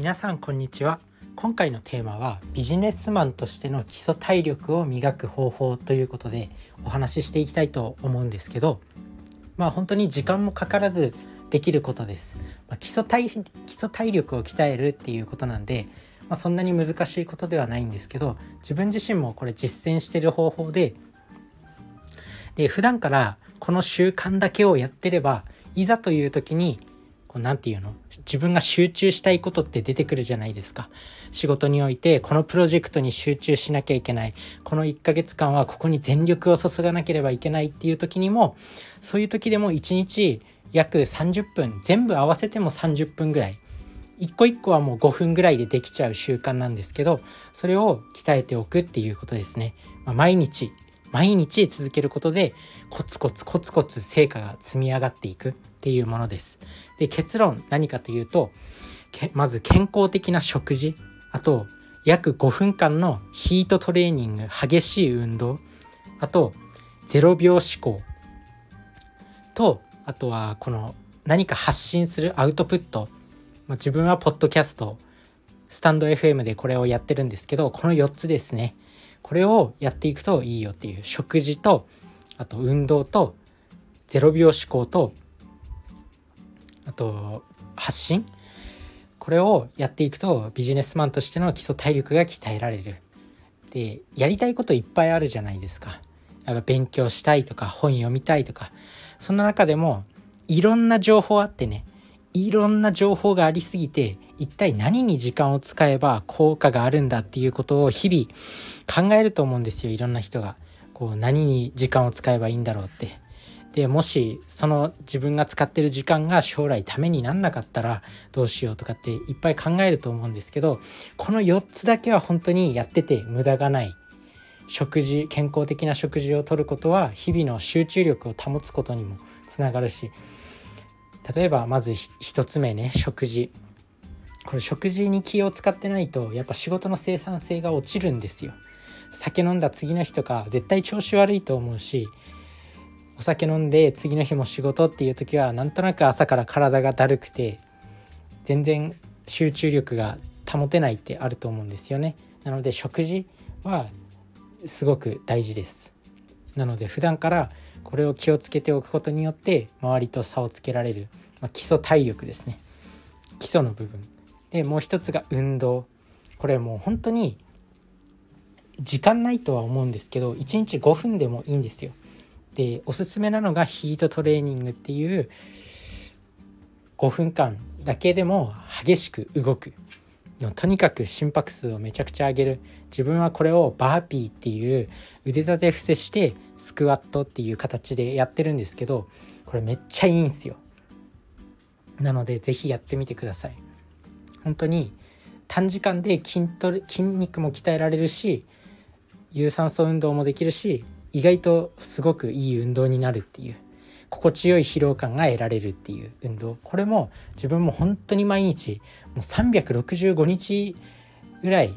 皆さんこんにちは。今回のテーマはビジネスマンとしての基礎体力を磨く方法ということでお話ししていきたいと思うんですけどまあ本当に時間もかからずできることです、まあ、基礎体基礎体力を鍛えるっていうことなんで、まあ、そんなに難しいことではないんですけど自分自身もこれ実践してる方法でで普段からこの習慣だけをやってればいざという時にこうなていうの？自分が集中したいことって出てくるじゃないですか。仕事においてこのプロジェクトに集中しなきゃいけない。この1ヶ月間はここに全力を注がなければいけないっていう時にもそういう時でも1日約30分全部合わせても30分ぐらい。一個一個はもう5分ぐらいでできちゃう習慣なんですけどそれを鍛えておくっていうことですね、まあ、毎日毎日続けることでコツコツコツコツ成果が積み上がっていくっていうものです。で結論何かというとまず健康的な食事あと約5分間のヒートトレーニング激しい運動あと0秒思考とあとはこの何か発信するアウトプットま自分はポッドキャストスタンド FM でこれをやってるんですけどこの4つですねこれをやっていくといいよっていう食事とあと運動と0秒思考とあと発信。これをやっていくとビジネスマンとしての基礎体力が鍛えられる。でやりたいこといっぱいあるじゃないですか。やっぱ勉強したいとか本読みたいとか。そんな中でもいろんな情報あってね。いろんな情報がありすぎて一体何に時間を使えば効果があるんだっていうことを日々考えると思うんですよいろんな人が。こう何に時間を使えばいいんだろうって。でもしその自分が使ってる時間が将来ためになんなかったらどうしようとかっていっぱい考えると思うんですけどこの4つだけは本当にやってて無駄がない食事健康的な食事をとることは日々の集中力を保つことにもつながるし例えばまず1つ目ね食事これ食事に気を使ってないとやっぱ仕事の生産性が落ちるんですよ。酒飲んだ次の日とか絶対調子悪いと思うしお酒飲んで次の日も仕事っていう時はなんとなく朝から体がだるくて全然集中力が保てないってあると思うんですよね。なので食事はすごく大事です。なので普段からこれを気をつけておくことによって周りと差をつけられる、まあ、基礎体力ですね。基礎の部分。でもう一つが運動。これもう本当に時間ないとは思うんですけど1日5分でもいいんですよ。でおすすめなのがヒートトレーニングっていう5分間だけでも激しく動く。とにかく心拍数をめちゃくちゃ上げる。自分はこれをバーピーっていう腕立て伏せしてスクワットっていう形でやってるんですけどこれめっちゃいいんですよ。なので是非やってみてください。本当に短時間で筋トレ筋肉も鍛えられるし有酸素運動もできるし意外とすごくいい運動になるっていう心地よい疲労感が得られるっていう運動。これも自分も本当に毎日もう365日ぐらい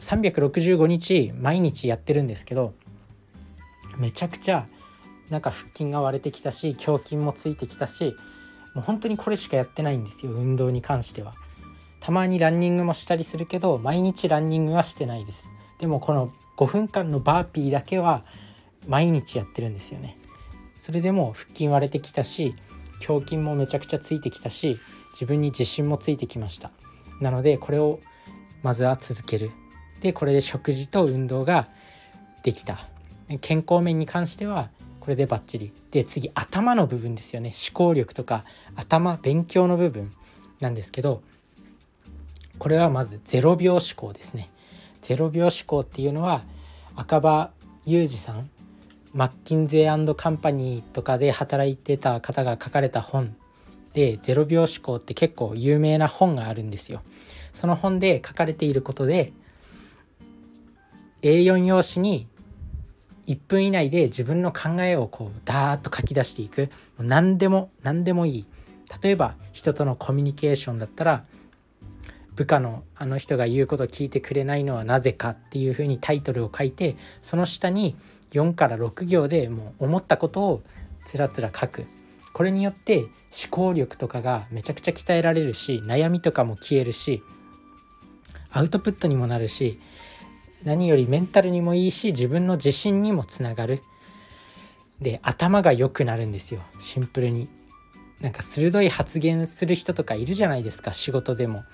365日毎日やってるんですけどめちゃくちゃなんか腹筋が割れてきたし胸筋もついてきたしもう本当にこれしかやってないんですよ運動に関しては。たまにランニングもしたりするけど毎日ランニングはしてないです。でもこの5分間のバーピーだけは毎日やってるんですよね。それでも腹筋割れてきたし胸筋もめちゃくちゃついてきたし自分に自信もついてきました。なのでこれをまずは続ける。でこれで食事と運動ができた。健康面に関してはこれでバッチリ。で次頭の部分ですよね。思考力とか頭勉強の部分なんですけどこれはまず0秒思考ですね。0秒思考っていうのは赤羽裕二さんマッキンゼーカンパニーとかで働いてた方が書かれた本。で0秒思考って結構有名な本があるんですよ。その本で書かれていることで A4 用紙に1分以内で自分の考えをこうダーッと書き出していく。何でも何でもいい。例えば人とのコミュニケーションだったら部下のあの人が言うことを聞いてくれないのはなぜかっていうふうにタイトルを書いてその下に4から6行でもう思ったことをつらつら書く。これによって思考力とかがめちゃくちゃ鍛えられるし悩みとかも消えるしアウトプットにもなるし何よりメンタルにもいいし自分の自信にもつながる。で頭が良くなるんですよ。シンプルに。なんか鋭い発言する人とかいるじゃないですか仕事でも。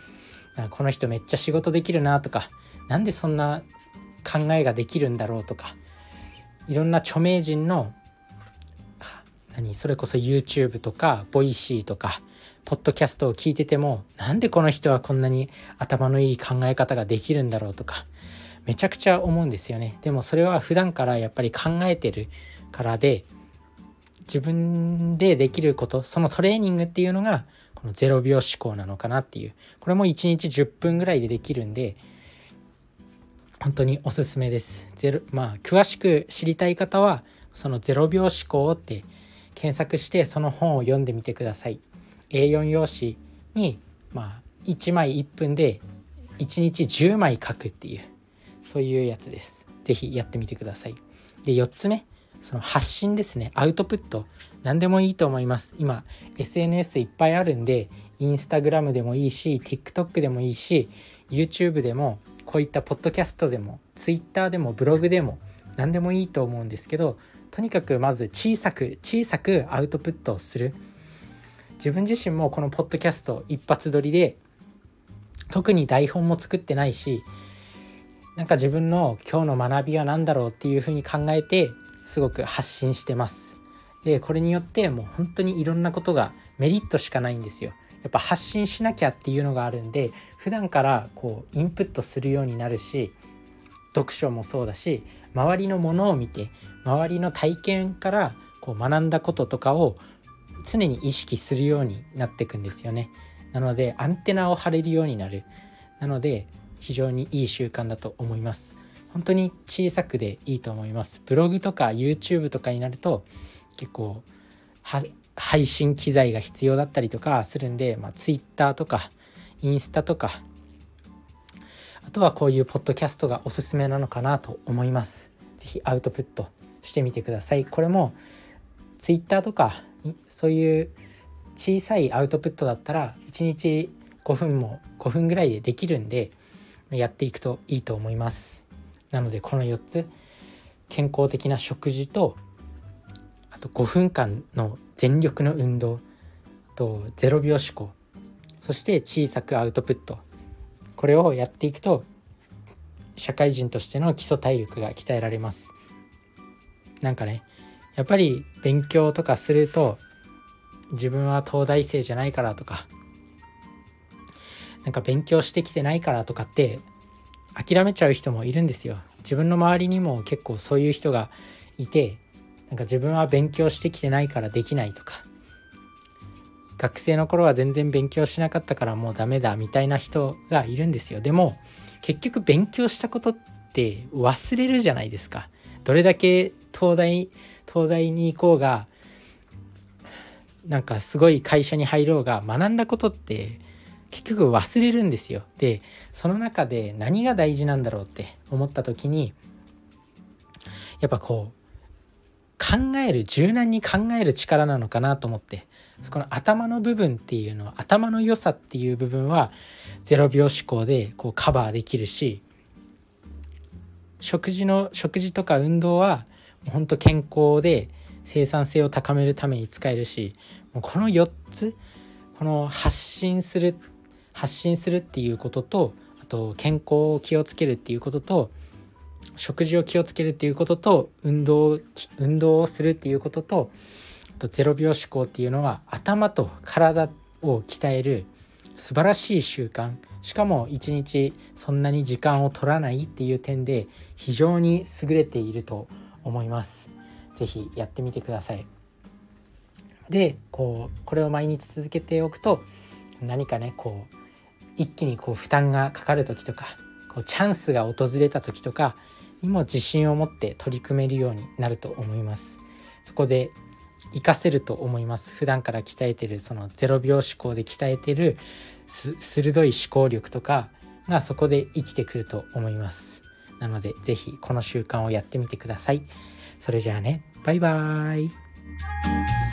この人めっちゃ仕事できるなとか。何でそんな考えができるんだろうとか。いろんな著名人の何それこそ YouTube とか Voicy とかポッドキャストを聞いててもなんでこの人はこんなに頭のいい考え方ができるんだろうとか。めちゃくちゃ思うんですよね。でもそれは普段からやっぱり考えてるからで自分でできることそのトレーニングっていうのがこの0秒思考なのかなっていう。これも1日10分ぐらいでできるんで本当におすすめです。ゼロまあ詳しく知りたい方はその0秒思考って検索してその本を読んでみてください。A4 用紙にまあ1枚1分で1日10枚書くっていう。そういうやつです。是非やってみてください。で4つ目。その発信ですね。アウトプット。何でもいいと思います。今 SNS いっぱいあるんでインスタグラムでもいいし TikTok でもいいし YouTube でもこういったポッドキャストでも Twitter でもブログでも何でもいいと思うんですけどとにかくまず小さく小さくアウトプットをする。自分自身もこのポッドキャスト一発撮りで特に台本も作ってないしなんか自分の今日の学びは何だろうっていうふうに考えてすごく発信してます。でこれによってもう本当にいろんなことがメリットしかないんですよ。やっぱ発信しなきゃっていうのがあるんで普段からこうインプットするようになるし読書もそうだし周りのものを見て周りの体験からこう学んだこととかを常に意識するようになっていくんですよね。なのでアンテナを張れるようになる。なので非常にいい習慣だと思います。本当に小さくでいいと思います。ブログとか YouTube とかになると結構配信機材が必要だったりとかするんで、まあ、Twitter とかインスタとかあとはこういうポッドキャストがおすすめなのかなと思います。是非アウトプットしてみてください。これも Twitter とかそういう小さいアウトプットだったら1日5分も5分ぐらいでできるんでやっていくといいと思います。なのでこの4つ健康的な食事とあと5分間の全力の運動と0秒思考そして小さくアウトプットこれをやっていくと社会人としての基礎体力が鍛えられますなんかねやっぱり勉強とかすると自分は東大生じゃないからとかなんか勉強してきてないからとかって諦めちゃう人もいるんですよ。自分の周りにも結構そういう人がいてなんか自分は勉強してきてないからできないとか。学生の頃は全然勉強しなかったからもうダメだみたいな人がいるんですよ。でも結局勉強したことって忘れるじゃないですか。どれだけ東大東大に行こうがなんかすごい会社に入ろうが学んだことって結局忘れるんですよ。でその中で何が大事なんだろうって思った時にやっぱこう考える柔軟に考える力なのかなと思ってそこの頭の部分っていうのは頭の良さっていう部分は0秒思考でこうカバーできるし食事の食事とか運動は本当健康で生産性を高めるために使えるしもうこの4つこの発信する発信するっていうこととあと健康を気をつけるっていうことと食事を気をつけるっていうことと運動運動をするっていうこととと0秒思考っていうのは頭と体を鍛える素晴らしい習慣しかも一日そんなに時間を取らないっていう点で非常に優れていると思います。ぜひやってみてください。でこうこれを毎日続けておくと何かねこう一気にこう負担がかかる時とかこうチャンスが訪れた時とかにも自信を持って取り組めるようになると思います。そこで活かせると思います。普段から鍛えてるその0秒思考で鍛えてる鋭い思考力とかがそこで生きてくると思います。なので是非この習慣をやってみてください。それじゃあね。バイバーイ。